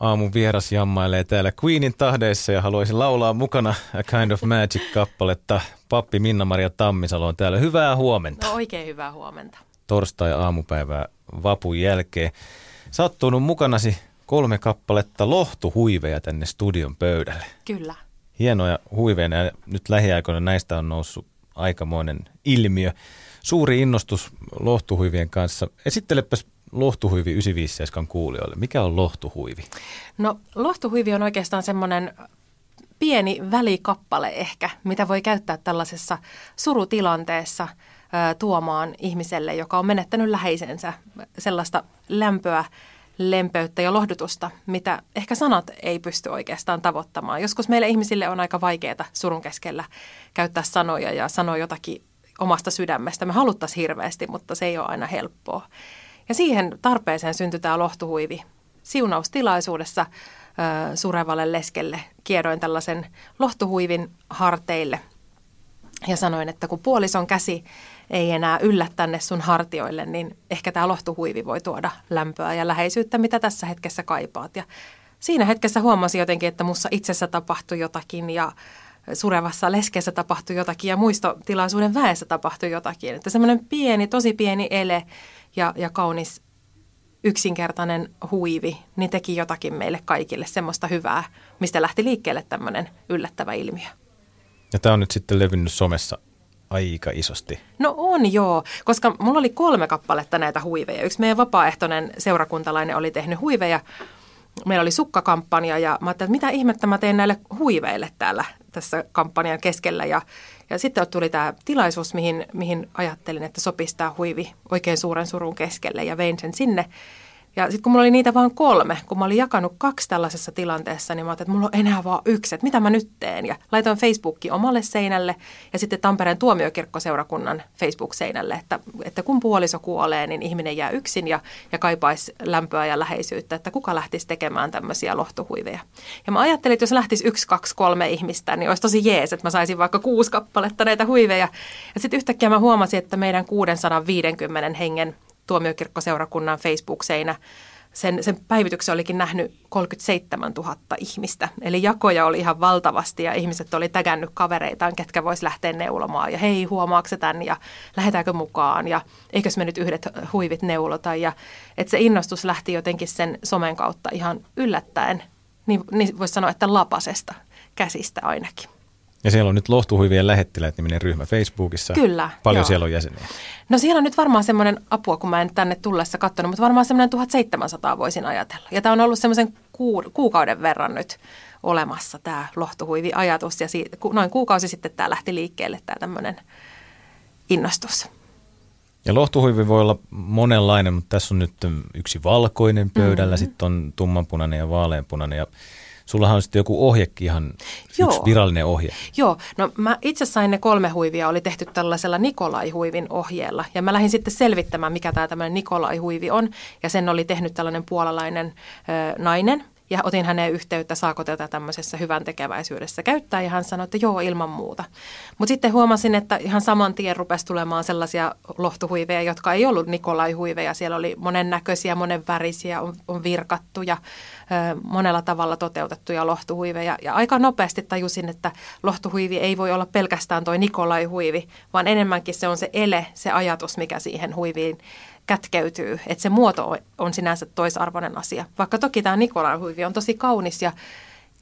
Aamun vieras jammailee täällä Queenin tahdeissa ja haluaisin laulaa mukana A Kind of Magic-kappaletta. Pappi Minna-Maria Tammisalo on täällä. Hyvää huomenta. No oikein hyvää huomenta. Torstai-aamupäivää vapun jälkeen. Tuonut mukanasi kolme kappaletta lohtuhuiveja tänne studion pöydälle. Kyllä. Hienoja huiveja ja nyt lähiaikoina näistä on noussut aikamoinen ilmiö. Suuri innostus lohtuhuivien kanssa. Esittelepäs lohtuhuivi 957 kuulijoille. Mikä on lohtuhuivi? No lohtuhuivi on oikeastaan semmoinen pieni välikappale ehkä, mitä voi käyttää tällaisessa surutilanteessa tuomaan ihmiselle, joka on menettänyt läheisensä sellaista lämpöä, lempöyttä ja lohdutusta, mitä ehkä sanat ei pysty oikeastaan tavoittamaan. Joskus meille ihmisille on aika vaikeaa surun keskellä käyttää sanoja ja sanoa jotakin omasta sydämestä. Me haluttaisiin hirveästi, mutta se ei ole aina helppoa. Ja siihen tarpeeseen syntyi tämä lohtuhuivi. Siunaustilaisuudessa ö, surevalle leskelle kierroin tällaisen lohtuhuivin harteille ja sanoin, että kun puolison käsi ei enää yllä tänne sun hartioille, niin ehkä tämä lohtuhuivi voi tuoda lämpöä ja läheisyyttä, mitä tässä hetkessä kaipaat. Ja siinä hetkessä huomasin jotenkin, että mussa itsessä tapahtui jotakin ja surevassa leskessä tapahtui jotakin ja muistotilaisuuden väessä tapahtui jotakin. Että semmoinen pieni, tosi pieni ele ja, ja kaunis yksinkertainen huivi, niin teki jotakin meille kaikille semmoista hyvää, mistä lähti liikkeelle tämmöinen yllättävä ilmiö. Ja tämä on nyt sitten levinnyt somessa aika isosti. No on joo, koska mulla oli kolme kappaletta näitä huiveja. Yksi meidän vapaaehtoinen seurakuntalainen oli tehnyt huiveja. Meillä oli sukkakampanja ja mä ajattelin, että mitä ihmettä mä teen näille huiveille täällä tässä kampanjan keskellä. Ja, ja sitten tuli tämä tilaisuus, mihin, mihin ajattelin, että sopisi tämä huivi oikein suuren surun keskelle ja vein sen sinne. Ja sitten kun mulla oli niitä vain kolme, kun mä olin jakanut kaksi tällaisessa tilanteessa, niin mä ajattelin, että mulla on enää vaan yksi, että mitä mä nyt teen. Ja laitoin Facebookin omalle seinälle ja sitten Tampereen tuomiokirkkoseurakunnan Facebook-seinälle, että, että kun puoliso kuolee, niin ihminen jää yksin ja, ja kaipaisi lämpöä ja läheisyyttä, että kuka lähtisi tekemään tämmöisiä lohtuhuiveja. Ja mä ajattelin, että jos lähtisi yksi, kaksi, kolme ihmistä, niin olisi tosi jees, että mä saisin vaikka kuusi kappaletta näitä huiveja. Ja sitten yhtäkkiä mä huomasin, että meidän 650 hengen tuomiokirkkoseurakunnan Facebook-seinä. Sen, sen päivityksen olikin nähnyt 37 000 ihmistä. Eli jakoja oli ihan valtavasti ja ihmiset oli tägännyt kavereitaan, ketkä vois lähteä neulomaan. Ja hei, huomaako se tämän ja lähdetäänkö mukaan ja eikös me nyt yhdet huivit neulota. Ja että se innostus lähti jotenkin sen somen kautta ihan yllättäen, niin, niin voisi sanoa, että lapasesta käsistä ainakin. Ja siellä on nyt Lohtuhuivien lähettiläät niminen ryhmä Facebookissa. Kyllä. Paljon joo. siellä on jäseniä. No siellä on nyt varmaan semmoinen apua, kun mä en tänne tullessa katsonut, mutta varmaan semmoinen 1700 voisin ajatella. Ja tämä on ollut semmoisen kuu, kuukauden verran nyt olemassa tämä lohtuhuivi-ajatus. Ja siitä, noin kuukausi sitten tämä lähti liikkeelle tämä tämmöinen innostus. Ja lohtuhuivi voi olla monenlainen, mutta tässä on nyt yksi valkoinen pöydällä, mm-hmm. sitten on tummanpunainen ja vaaleanpunainen ja Sullahan on sitten joku ohjekin ihan, Joo. yksi virallinen ohje. Joo, no mä itse sain ne kolme huivia, oli tehty tällaisella Nikolai-huivin ohjeella. Ja mä lähdin sitten selvittämään, mikä tämä tämmöinen Nikolai-huivi on. Ja sen oli tehnyt tällainen puolalainen ö, nainen, ja otin häneen yhteyttä, saako tätä tämmöisessä hyvän tekeväisyydessä käyttää, ja hän sanoi, että joo, ilman muuta. Mutta sitten huomasin, että ihan saman tien rupesi tulemaan sellaisia lohtuhuiveja, jotka ei ollut Nikolai-huiveja. Siellä oli monennäköisiä, monenvärisiä, on, on virkattuja, ö, monella tavalla toteutettuja lohtuhuiveja. Ja aika nopeasti tajusin, että lohtuhuivi ei voi olla pelkästään toi Nikolai-huivi, vaan enemmänkin se on se ele, se ajatus, mikä siihen huiviin kätkeytyy, että se muoto on sinänsä toisarvoinen asia. Vaikka toki tämä Nikolan huivi on tosi kaunis ja,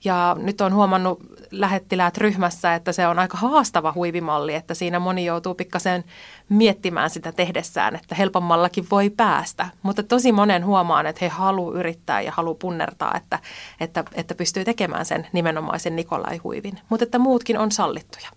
ja nyt on huomannut lähettiläät ryhmässä, että se on aika haastava huivimalli, että siinä moni joutuu pikkasen miettimään sitä tehdessään, että helpommallakin voi päästä. Mutta tosi monen huomaan, että he haluaa yrittää ja haluaa punnertaa, että, että, että pystyy tekemään sen nimenomaisen Nikolai-huivin. Mutta että muutkin on sallittuja.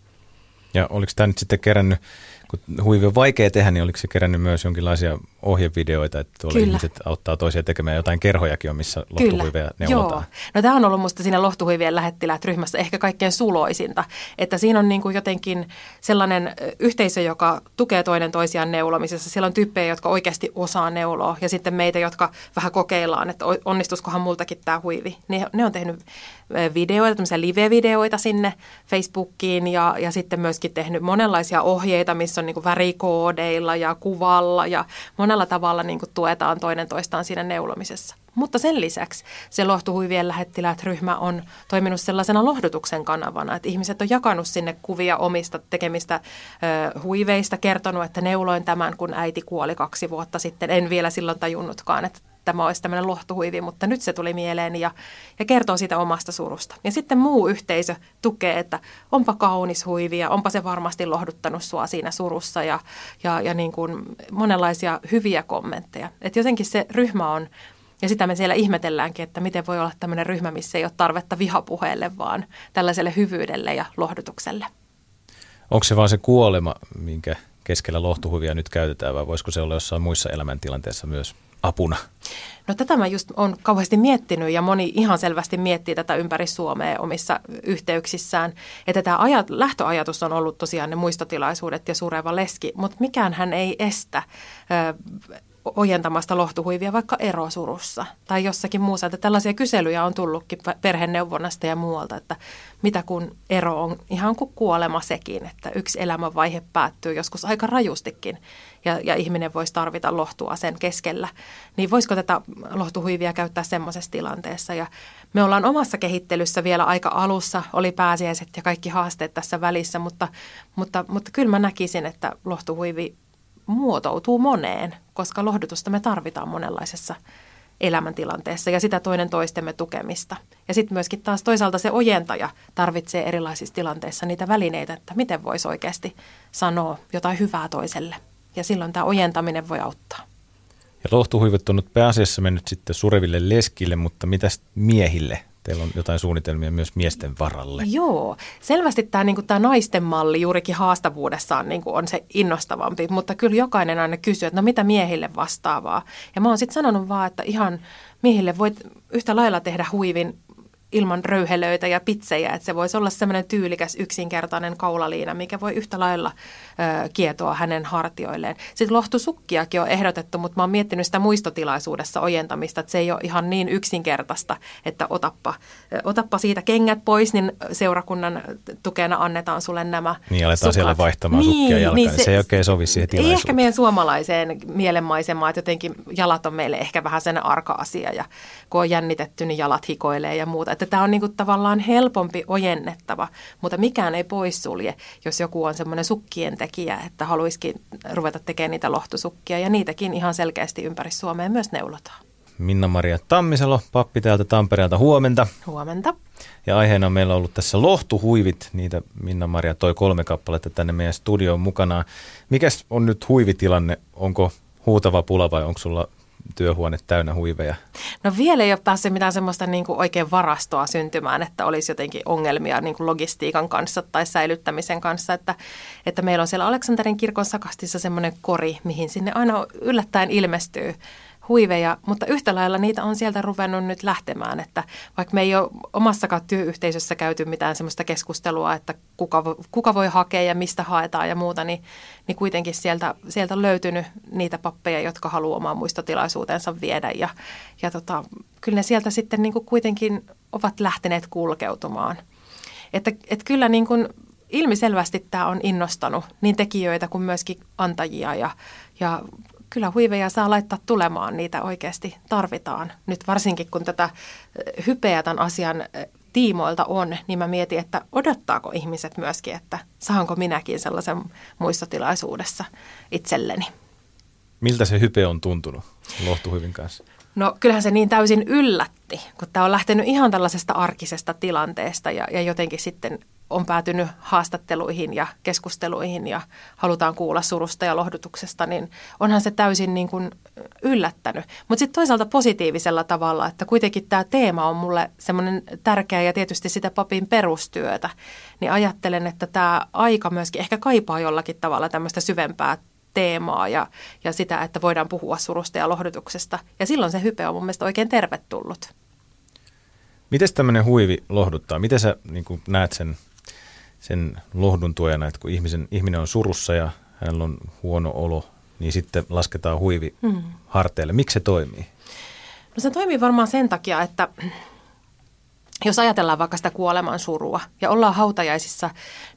Ja oliko tämä nyt sitten kerännyt kun huivi on vaikea tehdä, niin oliko se kerännyt myös jonkinlaisia ohjevideoita, että tuolla Kyllä. ihmiset auttaa toisia tekemään jotain kerhojakin on, missä lohtuhuiveja neuvotaan. Joo. No tämä on ollut musta siinä lohtuhuivien lähettiläät ryhmässä ehkä kaikkein suloisinta, että siinä on niin kuin jotenkin sellainen yhteisö, joka tukee toinen toisiaan neulomisessa. Siellä on tyyppejä, jotka oikeasti osaa neuloa ja sitten meitä, jotka vähän kokeillaan, että onnistuskohan multakin tämä huivi. Ne, ne on tehnyt videoita, tämmöisiä live-videoita sinne Facebookiin ja, ja sitten myöskin tehnyt monenlaisia ohjeita, missä on niin kuin värikoodeilla ja kuvalla ja monella tavalla niin tuetaan toinen toistaan siinä neulomisessa. Mutta sen lisäksi se lohtuhuivien lähettiläät ryhmä on toiminut sellaisena lohdutuksen kanavana, että ihmiset on jakanut sinne kuvia omista tekemistä ö, huiveista, kertonut, että neuloin tämän, kun äiti kuoli kaksi vuotta sitten. En vielä silloin tajunnutkaan, että tämä olisi tämmöinen lohtuhuivi, mutta nyt se tuli mieleen ja, ja kertoo siitä omasta surusta. Ja sitten muu yhteisö tukee, että onpa kaunis huivi ja onpa se varmasti lohduttanut sua siinä surussa ja, ja, ja niin kuin monenlaisia hyviä kommentteja. Että jotenkin se ryhmä on, ja sitä me siellä ihmetelläänkin, että miten voi olla tämmöinen ryhmä, missä ei ole tarvetta vihapuheelle, vaan tällaiselle hyvyydelle ja lohdutukselle. Onko se vaan se kuolema, minkä keskellä lohtuhuvia nyt käytetään, vai voisiko se olla jossain muissa elämäntilanteissa myös apuna? No tätä mä just on kauheasti miettinyt ja moni ihan selvästi miettii tätä ympäri Suomea omissa yhteyksissään. Että tämä ajat, lähtöajatus on ollut tosiaan ne muistotilaisuudet ja sureva leski, mutta mikään hän ei estä ojentamasta lohtuhuivia vaikka erosurussa tai jossakin muussa. Että tällaisia kyselyjä on tullutkin perheneuvonnasta ja muualta, että mitä kun ero on ihan kuin kuolema sekin, että yksi elämänvaihe päättyy joskus aika rajustikin ja, ja ihminen voisi tarvita lohtua sen keskellä. Niin voisiko tätä lohtuhuivia käyttää semmoisessa tilanteessa? Ja me ollaan omassa kehittelyssä vielä aika alussa, oli pääsiäiset ja kaikki haasteet tässä välissä, mutta, mutta, mutta kyllä mä näkisin, että lohtuhuivi muotoutuu moneen, koska lohdutusta me tarvitaan monenlaisessa elämäntilanteessa ja sitä toinen toistemme tukemista. Ja sitten myöskin taas toisaalta se ojentaja tarvitsee erilaisissa tilanteissa niitä välineitä, että miten voisi oikeasti sanoa jotain hyvää toiselle. Ja silloin tämä ojentaminen voi auttaa. Ja lohtuhuivet on nyt pääasiassa mennyt sitten sureville leskille, mutta mitäs miehille? Teillä on jotain suunnitelmia myös miesten varalle. Joo, selvästi tämä, niin kuin, tämä naisten malli juurikin haastavuudessaan niin kuin on se innostavampi, mutta kyllä jokainen aina kysyy, että no mitä miehille vastaavaa. Ja mä oon sitten sanonut vaan, että ihan miehille voit yhtä lailla tehdä huivin ilman röyhelöitä ja pitsejä, että se voisi olla semmoinen tyylikäs yksinkertainen kaulaliina, mikä voi yhtä lailla ö, kietoa hänen hartioilleen. Sitten lohtusukkiakin on ehdotettu, mutta mä oon miettinyt sitä muistotilaisuudessa ojentamista, että se ei ole ihan niin yksinkertaista, että otappa, ö, otappa siitä kengät pois, niin seurakunnan tukena annetaan sulle nämä Niin aletaan sukat. siellä vaihtamaan niin, sukkia jalkaan, niin se, se ei oikein sovi siihen tilaisuuteen. Ei ehkä meidän suomalaiseen mielenmaisemaan, että jotenkin jalat on meille ehkä vähän sen arka-asia ja kun on jännitetty, niin jalat hikoilee ja muuta. Että että tämä on niinku tavallaan helpompi ojennettava, mutta mikään ei poissulje, jos joku on semmoinen sukkien tekijä, että haluaisikin ruveta tekemään niitä lohtusukkia ja niitäkin ihan selkeästi ympäri Suomea myös neulotaan. Minna-Maria Tammisalo, pappi täältä Tampereelta, huomenta. Huomenta. Ja aiheena meillä on ollut tässä lohtuhuivit, niitä Minna-Maria toi kolme kappaletta tänne meidän studioon mukanaan. Mikäs on nyt huivitilanne, onko huutava pula vai onko sulla työhuone täynnä huiveja? No vielä ei ole päässyt mitään semmoista niin kuin oikein varastoa syntymään, että olisi jotenkin ongelmia niin kuin logistiikan kanssa tai säilyttämisen kanssa. Että, että meillä on siellä Aleksanterin kirkon sakastissa semmoinen kori, mihin sinne aina yllättäen ilmestyy huiveja, mutta yhtä lailla niitä on sieltä ruvennut nyt lähtemään, että vaikka me ei ole omassakaan työyhteisössä käyty mitään sellaista keskustelua, että kuka, kuka voi hakea ja mistä haetaan ja muuta, niin, niin kuitenkin sieltä, sieltä on löytynyt niitä pappeja, jotka haluaa omaa muistotilaisuutensa viedä ja, ja tota, kyllä ne sieltä sitten niin kuin kuitenkin ovat lähteneet kulkeutumaan. Että, että kyllä niin kuin ilmiselvästi tämä on innostanut niin tekijöitä kuin myöskin antajia ja, ja kyllä huiveja saa laittaa tulemaan, niitä oikeasti tarvitaan. Nyt varsinkin kun tätä hypeä tämän asian tiimoilta on, niin mä mietin, että odottaako ihmiset myöskin, että saanko minäkin sellaisen muistotilaisuudessa itselleni. Miltä se hype on tuntunut lohtuhuivin kanssa? No kyllähän se niin täysin yllätti, kun tämä on lähtenyt ihan tällaisesta arkisesta tilanteesta ja, ja jotenkin sitten on päätynyt haastatteluihin ja keskusteluihin ja halutaan kuulla surusta ja lohdutuksesta, niin onhan se täysin niin kuin yllättänyt. Mutta sitten toisaalta positiivisella tavalla, että kuitenkin tämä teema on mulle semmoinen tärkeä ja tietysti sitä papin perustyötä, niin ajattelen, että tämä aika myöskin ehkä kaipaa jollakin tavalla tämmöistä syvempää teemaa ja, ja sitä, että voidaan puhua surusta ja lohdutuksesta. Ja silloin se hype on mun mielestä oikein tervetullut. Miten tämmöinen huivi lohduttaa? Miten sä niin näet sen, sen lohdun tuojana, että kun ihmisen, ihminen on surussa ja hänellä on huono olo, niin sitten lasketaan huivi hmm. harteille. Miksi se toimii? No se toimii varmaan sen takia, että jos ajatellaan vaikka sitä kuoleman surua ja ollaan hautajaisissa,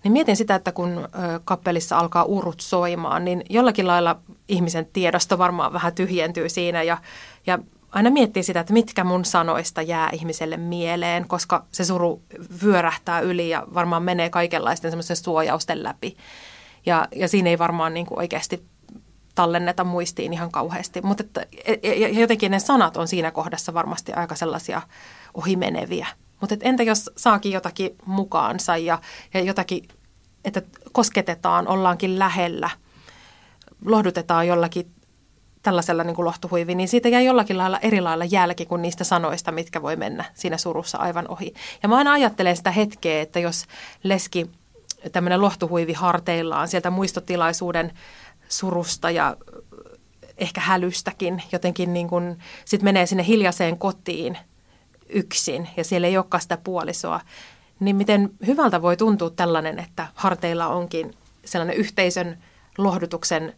niin mietin sitä, että kun kappelissa alkaa urut soimaan, niin jollakin lailla ihmisen tiedosto varmaan vähän tyhjentyy siinä ja, ja aina miettii sitä, että mitkä mun sanoista jää ihmiselle mieleen, koska se suru vyörähtää yli ja varmaan menee kaikenlaisten semmoisen suojausten läpi. Ja, ja siinä ei varmaan niin kuin oikeasti tallenneta muistiin ihan kauheasti. Mutta että, ja jotenkin ne sanat on siinä kohdassa varmasti aika sellaisia ohimeneviä. Mutta entä jos saakin jotakin mukaansa ja, ja jotakin, että kosketetaan, ollaankin lähellä, lohdutetaan jollakin tällaisella niin kuin lohtuhuivi, niin siitä jää jollakin lailla eri lailla jälki kuin niistä sanoista, mitkä voi mennä siinä surussa aivan ohi. Ja mä aina ajattelen sitä hetkeä, että jos leski tämmöinen lohtuhuivi harteillaan sieltä muistotilaisuuden surusta ja ehkä hälystäkin jotenkin niin kuin, sit menee sinne hiljaiseen kotiin yksin ja siellä ei olekaan sitä puolisoa, niin miten hyvältä voi tuntua tällainen, että harteilla onkin sellainen yhteisön lohdutuksen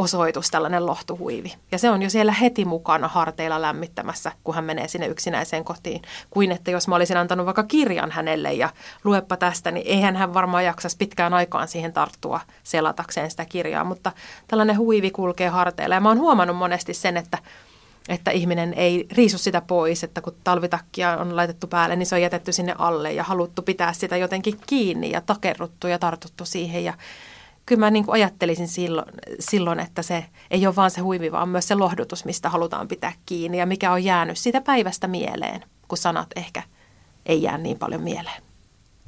osoitus, tällainen lohtuhuivi. Ja se on jo siellä heti mukana harteilla lämmittämässä, kun hän menee sinne yksinäiseen kotiin. Kuin että jos mä olisin antanut vaikka kirjan hänelle ja luepa tästä, niin eihän hän varmaan jaksaisi pitkään aikaan siihen tarttua selatakseen sitä kirjaa. Mutta tällainen huivi kulkee harteilla. Ja mä oon huomannut monesti sen, että että ihminen ei riisu sitä pois, että kun talvitakkia on laitettu päälle, niin se on jätetty sinne alle ja haluttu pitää sitä jotenkin kiinni ja takerruttu ja tartuttu siihen. Ja kyllä mä niin kuin ajattelisin silloin, silloin, että se ei ole vaan se huivi, vaan myös se lohdutus, mistä halutaan pitää kiinni ja mikä on jäänyt siitä päivästä mieleen, kun sanat ehkä ei jää niin paljon mieleen.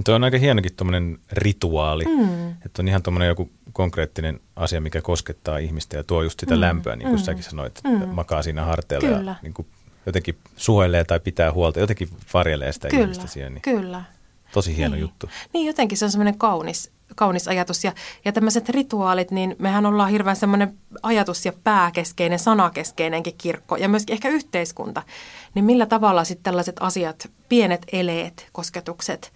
Tuo on aika hienokin tuommoinen rituaali, mm. että on ihan tuommoinen joku konkreettinen asia, mikä koskettaa ihmistä ja tuo just sitä mm. lämpöä, niin kuin mm. säkin sanoit, että mm. makaa siinä harteilla Kyllä. ja niin kuin jotenkin suojelee tai pitää huolta, jotenkin varjelee sitä Kyllä. ihmistä siellä. Niin Kyllä. Tosi hieno niin. juttu. Niin, jotenkin se on semmoinen kaunis, kaunis ajatus. Ja, ja tämmöiset rituaalit, niin mehän ollaan hirveän semmoinen ajatus- ja pääkeskeinen, sanakeskeinenkin kirkko ja myöskin ehkä yhteiskunta. Niin millä tavalla sitten tällaiset asiat, pienet eleet, kosketukset,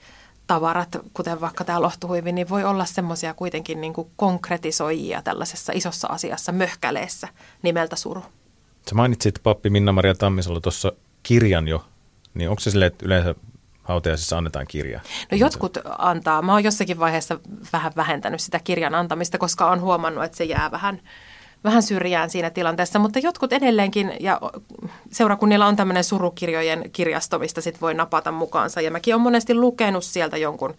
tavarat, kuten vaikka tämä lohtuhuivi, niin voi olla semmoisia kuitenkin niin kuin konkretisoijia tällaisessa isossa asiassa, möhkäleessä nimeltä suru. Sä mainitsit pappi Minna-Maria Tammisalo tuossa kirjan jo, niin onko se silleen, että yleensä hautajaisissa annetaan kirja? No jotkut antaa. Mä oon jossakin vaiheessa vähän vähentänyt sitä kirjan antamista, koska on huomannut, että se jää vähän, vähän syrjään siinä tilanteessa. Mutta jotkut edelleenkin, ja seurakunnilla on tämmöinen surukirjojen kirjasto, mistä sit voi napata mukaansa. Ja mäkin olen monesti lukenut sieltä jonkun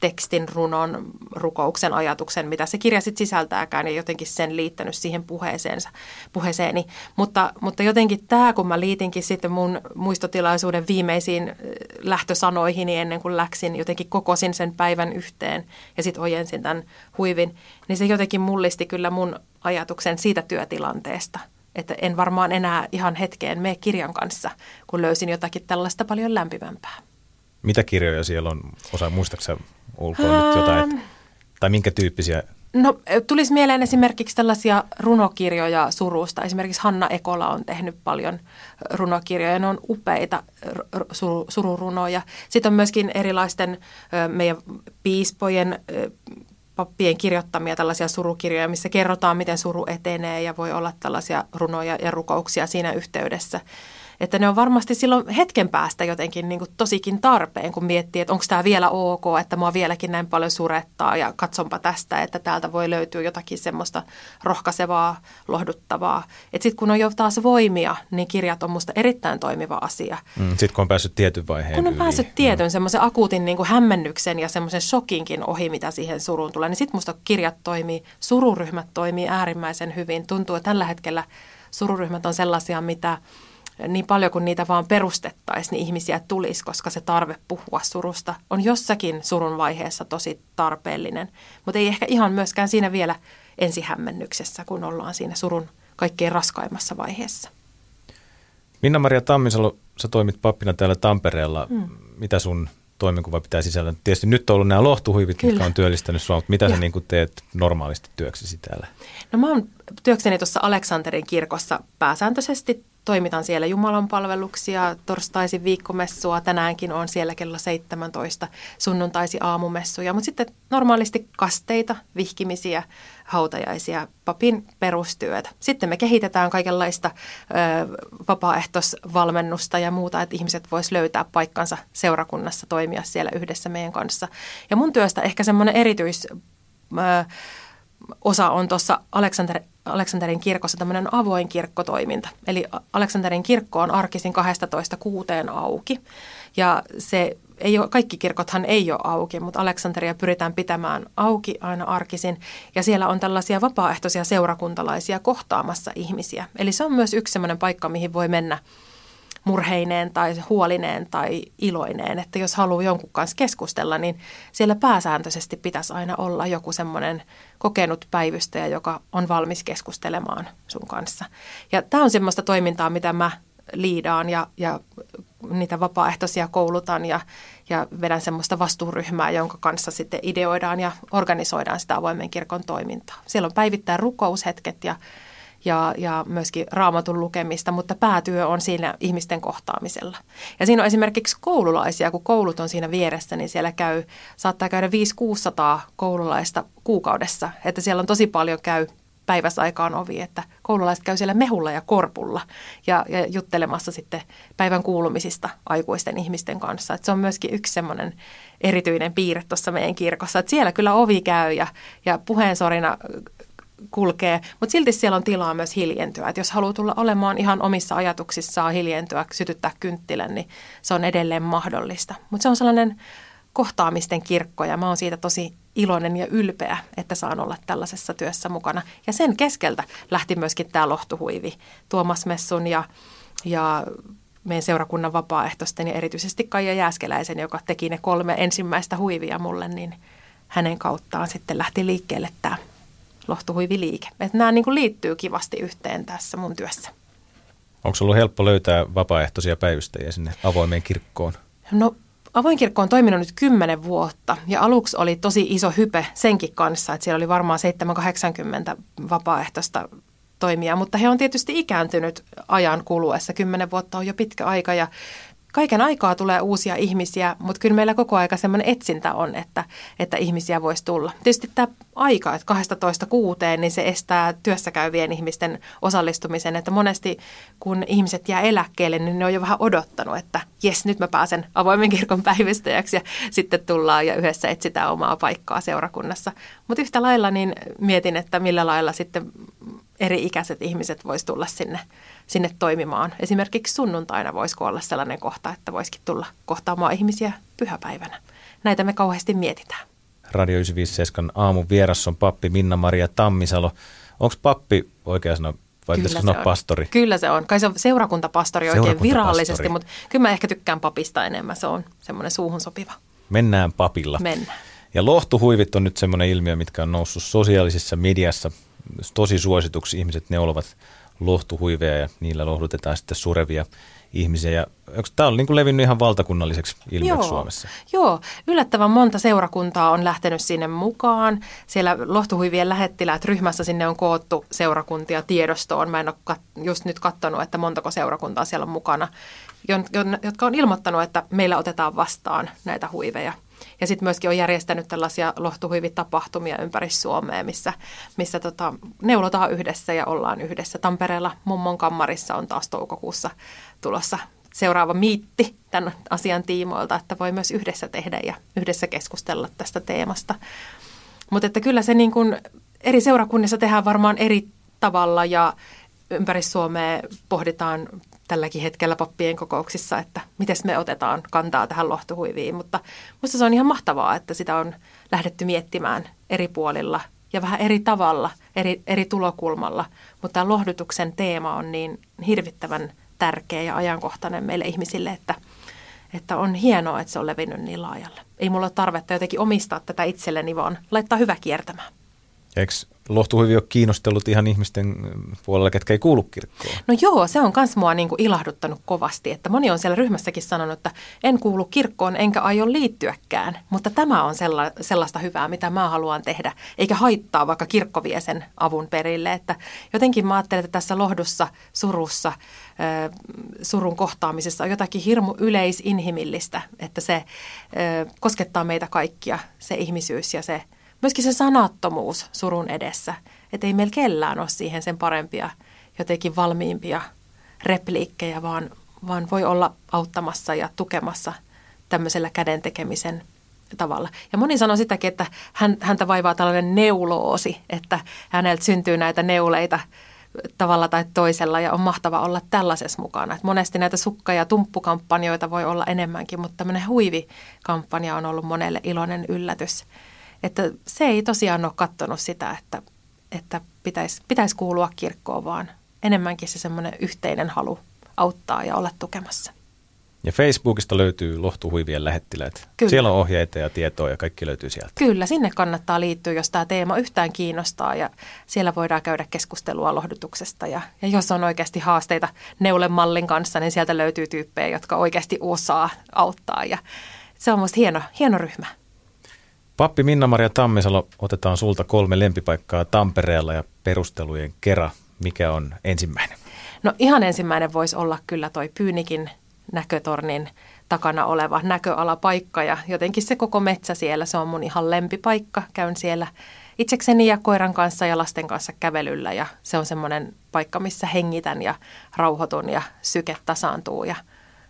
tekstin, runon, rukouksen, ajatuksen, mitä se kirja sitten sisältääkään ja jotenkin sen liittänyt siihen puheeseensa, puheeseeni. Mutta, mutta jotenkin tämä, kun mä liitinkin sitten mun muistotilaisuuden viimeisiin lähtösanoihin niin ennen kuin läksin, jotenkin kokosin sen päivän yhteen ja sitten ojensin tämän huivin, niin se jotenkin mullisti kyllä mun ajatuksen siitä työtilanteesta. Että en varmaan enää ihan hetkeen mene kirjan kanssa, kun löysin jotakin tällaista paljon lämpimämpää. Mitä kirjoja siellä on? Osa muistaaksä ulkoa nyt jotain? Tai minkä tyyppisiä? No tulisi mieleen esimerkiksi tällaisia runokirjoja surusta. Esimerkiksi Hanna Ekola on tehnyt paljon runokirjoja. Ne on upeita sururunoja. Sitten on myöskin erilaisten meidän piispojen pappien kirjoittamia tällaisia surukirjoja, missä kerrotaan, miten suru etenee ja voi olla tällaisia runoja ja rukouksia siinä yhteydessä että ne on varmasti silloin hetken päästä jotenkin niin kuin tosikin tarpeen, kun miettii, että onko tämä vielä ok, että mua vieläkin näin paljon surettaa ja katsonpa tästä, että täältä voi löytyä jotakin semmoista rohkaisevaa, lohduttavaa. Että sitten kun on jo taas voimia, niin kirjat on musta erittäin toimiva asia. Mm, sitten kun on päässyt tietyn vaiheen Kun on yli. päässyt tietyn mm. semmoisen akuutin niin kuin hämmennyksen ja semmoisen shokinkin ohi, mitä siihen suruun tulee, niin sitten musta kirjat toimii, sururyhmät toimii äärimmäisen hyvin. Tuntuu, että tällä hetkellä sururyhmät on sellaisia, mitä niin paljon kuin niitä vaan perustettaisiin, niin ihmisiä tulisi, koska se tarve puhua surusta on jossakin surun vaiheessa tosi tarpeellinen. Mutta ei ehkä ihan myöskään siinä vielä ensihämmennyksessä, kun ollaan siinä surun kaikkein raskaimmassa vaiheessa. Minna-Maria Tammisalo, sä toimit pappina täällä Tampereella. Hmm. Mitä sun toimenkuva pitää sisällä? Tietysti nyt on ollut nämä lohtuhuivit, Kyllä. mitkä on työllistänyt sinua, mutta mitä ja. sä niin teet normaalisti työksesi täällä? No mä oon työkseni tuossa Aleksanterin kirkossa pääsääntöisesti toimitan siellä Jumalan palveluksia, torstaisin viikkomessua, tänäänkin on siellä kello 17, sunnuntaisi aamumessuja, mutta sitten normaalisti kasteita, vihkimisiä, hautajaisia, papin perustyötä. Sitten me kehitetään kaikenlaista ö, vapaaehtoisvalmennusta ja muuta, että ihmiset vois löytää paikkansa seurakunnassa, toimia siellä yhdessä meidän kanssa. Ja mun työstä ehkä semmoinen erityis... Ö, osa on tuossa Aleksander, Aleksanterin kirkossa tämmöinen avoin kirkkotoiminta. Eli Aleksanterin kirkko on arkisin 12 kuuteen auki. Ja se ei ole, kaikki kirkothan ei ole auki, mutta Aleksanteria pyritään pitämään auki aina arkisin. Ja siellä on tällaisia vapaaehtoisia seurakuntalaisia kohtaamassa ihmisiä. Eli se on myös yksi semmoinen paikka, mihin voi mennä – murheineen tai huolineen tai iloineen. Että jos haluaa jonkun kanssa keskustella, niin siellä pääsääntöisesti pitäisi aina olla joku semmoinen kokenut päivystäjä, joka on valmis keskustelemaan sun kanssa. Ja tämä on semmoista toimintaa, mitä mä liidaan ja, ja niitä vapaaehtoisia koulutan ja, ja vedän semmoista vastuuryhmää, jonka kanssa sitten ideoidaan ja organisoidaan sitä avoimen kirkon toimintaa. Siellä on päivittäin rukoushetket ja ja, ja myöskin raamatun lukemista, mutta päätyö on siinä ihmisten kohtaamisella. Ja siinä on esimerkiksi koululaisia, kun koulut on siinä vieressä, niin siellä käy, saattaa käydä 5-600 koululaista kuukaudessa, että siellä on tosi paljon käy päiväsaikaan ovi, että koululaiset käy siellä mehulla ja korpulla ja, ja juttelemassa sitten päivän kuulumisista aikuisten ihmisten kanssa. Että se on myöskin yksi semmoinen erityinen piirre tuossa meidän kirkossa, että siellä kyllä ovi käy ja, ja puheensorina kulkee, mutta silti siellä on tilaa myös hiljentyä. Et jos haluaa tulla olemaan ihan omissa ajatuksissaan hiljentyä, sytyttää kynttilän, niin se on edelleen mahdollista. Mutta se on sellainen kohtaamisten kirkko ja mä oon siitä tosi iloinen ja ylpeä, että saan olla tällaisessa työssä mukana. Ja sen keskeltä lähti myöskin tämä lohtuhuivi Tuomas Messun ja, ja meidän seurakunnan vapaaehtoisten ja erityisesti Kaija Jääskeläisen, joka teki ne kolme ensimmäistä huivia mulle, niin hänen kauttaan sitten lähti liikkeelle tämä lohtuhuiviliike. Että nämä niin kuin liittyy kivasti yhteen tässä mun työssä. Onko ollut helppo löytää vapaaehtoisia päivystäjiä sinne avoimeen kirkkoon? No Avoin kirkko on toiminut nyt kymmenen vuotta ja aluksi oli tosi iso hype senkin kanssa, että siellä oli varmaan 780 vapaaehtoista toimia, mutta he on tietysti ikääntynyt ajan kuluessa. Kymmenen vuotta on jo pitkä aika ja kaiken aikaa tulee uusia ihmisiä, mutta kyllä meillä koko aika semmoinen etsintä on, että, että ihmisiä voisi tulla. Tietysti tämä aika, että 12 kuuteen, niin se estää työssä käyvien ihmisten osallistumisen, että monesti kun ihmiset jää eläkkeelle, niin ne on jo vähän odottanut, että jes, nyt mä pääsen avoimen kirkon päivystäjäksi ja sitten tullaan ja yhdessä etsitään omaa paikkaa seurakunnassa. Mutta yhtä lailla niin mietin, että millä lailla sitten eri ikäiset ihmiset voisi tulla sinne, sinne toimimaan. Esimerkiksi sunnuntaina voisiko olla sellainen kohta, että voisikin tulla kohtaamaan ihmisiä pyhäpäivänä. Näitä me kauheasti mietitään. Radio 957 aamun vieras on pappi Minna-Maria Tammisalo. Onko pappi oikea sana vai kyllä sanoa on. pastori? Kyllä se on. Kai se on seurakuntapastori oikein virallisesti, mutta kyllä mä ehkä tykkään papista enemmän. Se on semmoinen suuhun sopiva. Mennään papilla. Mennään. Ja lohtuhuivit on nyt semmoinen ilmiö, mitkä on noussut sosiaalisessa mediassa tosi suosituksi. Ihmiset neulovat lohtuhuiveja ja niillä lohdutetaan sitten surevia ihmisiä. Ja tämä on niin kuin levinnyt ihan valtakunnalliseksi ilmiöksi Suomessa? Joo, yllättävän monta seurakuntaa on lähtenyt sinne mukaan. Siellä lohtuhuivien lähettiläät ryhmässä sinne on koottu seurakuntia tiedostoon. Mä en ole kat- just nyt katsonut, että montako seurakuntaa siellä on mukana, jotka on ilmoittanut, että meillä otetaan vastaan näitä huiveja – ja sitten myöskin on järjestänyt tällaisia lohtuhuivitapahtumia ympäri Suomea, missä, missä tota, neulotaan yhdessä ja ollaan yhdessä. Tampereella mummon kammarissa on taas toukokuussa tulossa seuraava miitti tämän asian tiimoilta, että voi myös yhdessä tehdä ja yhdessä keskustella tästä teemasta. Mutta että kyllä se niin kuin eri seurakunnissa tehdään varmaan eri tavalla ja ympäri Suomea pohditaan tälläkin hetkellä pappien kokouksissa, että miten me otetaan kantaa tähän lohtuhuiviin. Mutta minusta se on ihan mahtavaa, että sitä on lähdetty miettimään eri puolilla ja vähän eri tavalla, eri, eri tulokulmalla. Mutta tämä lohdutuksen teema on niin hirvittävän tärkeä ja ajankohtainen meille ihmisille, että, että on hienoa, että se on levinnyt niin laajalle. Ei mulla ole tarvetta jotenkin omistaa tätä itselleni, vaan laittaa hyvä kiertämään. Eikö lohtuhuivi ole kiinnostellut ihan ihmisten puolella, ketkä ei kuulu kirkkoon. No joo, se on myös mua niin kuin ilahduttanut kovasti, että moni on siellä ryhmässäkin sanonut, että en kuulu kirkkoon enkä aio liittyäkään, mutta tämä on sella, sellaista hyvää, mitä mä haluan tehdä, eikä haittaa vaikka kirkko vie sen avun perille. Että jotenkin mä ajattelen, että tässä lohdussa, surussa, surun kohtaamisessa on jotakin hirmu yleisinhimillistä, että se koskettaa meitä kaikkia, se ihmisyys ja se myöskin se sanattomuus surun edessä. Että ei meillä kellään ole siihen sen parempia, jotenkin valmiimpia repliikkejä, vaan, vaan voi olla auttamassa ja tukemassa tämmöisellä käden tekemisen tavalla. Ja moni sanoo sitäkin, että hän, häntä vaivaa tällainen neuloosi, että häneltä syntyy näitä neuleita tavalla tai toisella ja on mahtava olla tällaisessa mukana. Et monesti näitä sukka- ja tumppukampanjoita voi olla enemmänkin, mutta tämmöinen huivikampanja on ollut monelle iloinen yllätys. Että se ei tosiaan ole katsonut sitä, että, että pitäisi, pitäisi kuulua kirkkoon, vaan enemmänkin se semmoinen yhteinen halu auttaa ja olla tukemassa. Ja Facebookista löytyy Lohtuhuivien lähettiläät. Kyllä. Siellä on ohjeita ja tietoa ja kaikki löytyy sieltä. Kyllä, sinne kannattaa liittyä, jos tämä teema yhtään kiinnostaa ja siellä voidaan käydä keskustelua lohdutuksesta. Ja, ja jos on oikeasti haasteita neulemallin kanssa, niin sieltä löytyy tyyppejä, jotka oikeasti osaa auttaa ja se on minusta hieno, hieno ryhmä. Pappi Minna-Maria Tammisalo, otetaan sulta kolme lempipaikkaa Tampereella ja perustelujen kera. Mikä on ensimmäinen? No ihan ensimmäinen voisi olla kyllä toi Pyynikin näkötornin takana oleva näköalapaikka ja jotenkin se koko metsä siellä, se on mun ihan lempipaikka. Käyn siellä itsekseni ja koiran kanssa ja lasten kanssa kävelyllä ja se on semmoinen paikka, missä hengitän ja rauhoitun ja syke tasaantuu ja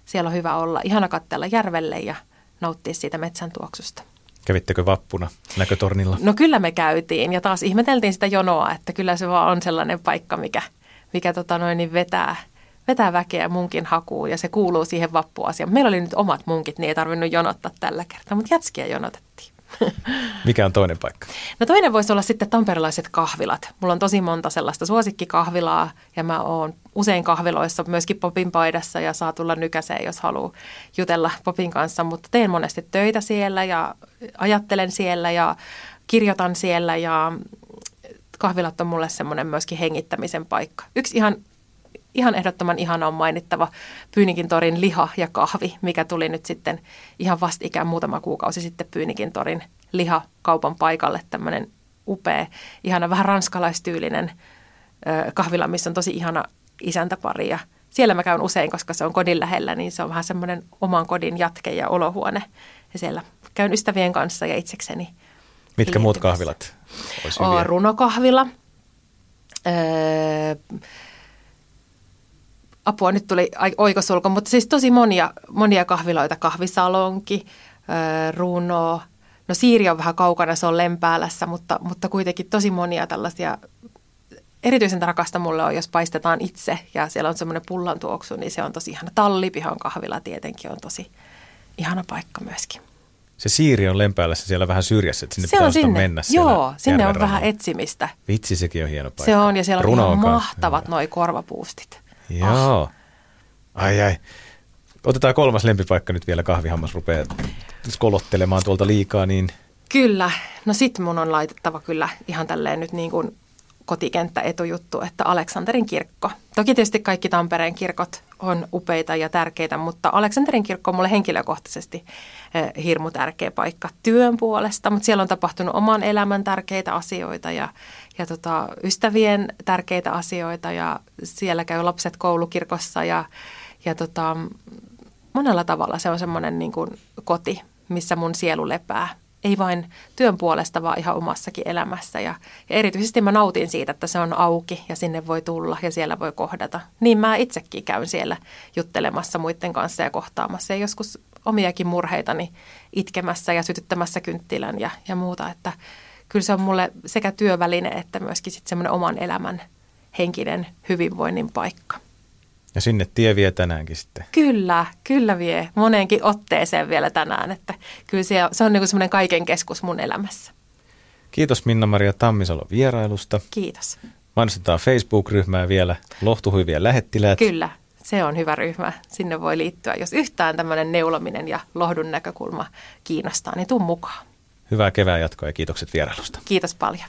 siellä on hyvä olla. Ihana katsella järvelle ja nauttia siitä metsän tuoksusta. Kävittekö vappuna näkötornilla? No kyllä me käytiin ja taas ihmeteltiin sitä jonoa, että kyllä se vaan on sellainen paikka, mikä, mikä tota noin, niin vetää, vetää väkeä munkin hakuun ja se kuuluu siihen vappuasiaan. Meillä oli nyt omat munkit, niin ei tarvinnut jonottaa tällä kertaa, mutta jätskiä jonotettiin. Mikä on toinen paikka? No toinen voisi olla sitten tamperelaiset kahvilat. Mulla on tosi monta sellaista suosikkikahvilaa ja mä oon usein kahviloissa myöskin Popin paidassa ja saa tulla nykäseen, jos haluaa jutella Popin kanssa, mutta teen monesti töitä siellä ja ajattelen siellä ja kirjoitan siellä ja kahvilat on mulle semmoinen myöskin hengittämisen paikka. Yksi ihan ihan ehdottoman ihana on mainittava Pyynikin torin liha ja kahvi, mikä tuli nyt sitten ihan vastikään muutama kuukausi sitten Pyynikin torin liha kaupan paikalle. Tämmöinen upea, ihana, vähän ranskalaistyylinen kahvila, missä on tosi ihana isäntäpari ja siellä mä käyn usein, koska se on kodin lähellä, niin se on vähän semmoinen oman kodin jatke ja olohuone. Ja siellä käyn ystävien kanssa ja itsekseni. Mitkä muut kahvilat olisi? Runokahvila. Öö, apua, nyt tuli oikosulko, mutta siis tosi monia, monia kahviloita, kahvisalonki, runo, no Siiri on vähän kaukana, se on Lempäälässä, mutta, mutta kuitenkin tosi monia tällaisia, erityisen rakasta mulle on, jos paistetaan itse ja siellä on semmoinen pullan tuoksu, niin se on tosi ihana. Tallipihan kahvila tietenkin on tosi ihana paikka myöskin. Se Siiri on Lempäälässä siellä vähän syrjässä, että sinne se on sinne. mennä Joo, sinne on vähän etsimistä. Vitsi, sekin on hieno paikka. Se on, ja siellä Runo on ihan mahtavat noi korvapuustit. Joo. Oh. Ai ai. Otetaan kolmas lempipaikka nyt vielä. Kahvihammas rupeaa skolottelemaan tuolta liikaa, niin... Kyllä. No sit mun on laitettava kyllä ihan tälleen nyt niin kuin kotikenttä etujuttu, että Aleksanterin kirkko. Toki tietysti kaikki Tampereen kirkot on upeita ja tärkeitä, mutta Aleksanterin kirkko on mulle henkilökohtaisesti eh, hirmu tärkeä paikka työn puolesta, mutta siellä on tapahtunut oman elämän tärkeitä asioita ja, ja tota, ystävien tärkeitä asioita ja siellä käy lapset koulukirkossa ja, ja tota, monella tavalla se on semmoinen niin koti, missä mun sielu lepää ei vain työn puolesta, vaan ihan omassakin elämässä. Ja, ja erityisesti mä nautin siitä, että se on auki ja sinne voi tulla ja siellä voi kohdata. Niin mä itsekin käyn siellä juttelemassa muiden kanssa ja kohtaamassa ja joskus omiakin murheitani itkemässä ja sytyttämässä kynttilän ja, ja muuta. Että kyllä se on mulle sekä työväline että myöskin sitten semmoinen oman elämän henkinen hyvinvoinnin paikka. Ja sinne tie vie tänäänkin sitten. Kyllä, kyllä vie. Moneenkin otteeseen vielä tänään. Että kyllä se, se on niin semmoinen kaiken keskus mun elämässä. Kiitos Minna-Maria Tammisalo vierailusta. Kiitos. Mainostetaan Facebook-ryhmää vielä, Lohtuhyviä lähettiläät. Kyllä, se on hyvä ryhmä. Sinne voi liittyä. Jos yhtään tämmöinen neulominen ja lohdun näkökulma kiinnostaa, niin tuu mukaan. Hyvää kevään jatkoa ja kiitokset vierailusta. Kiitos paljon.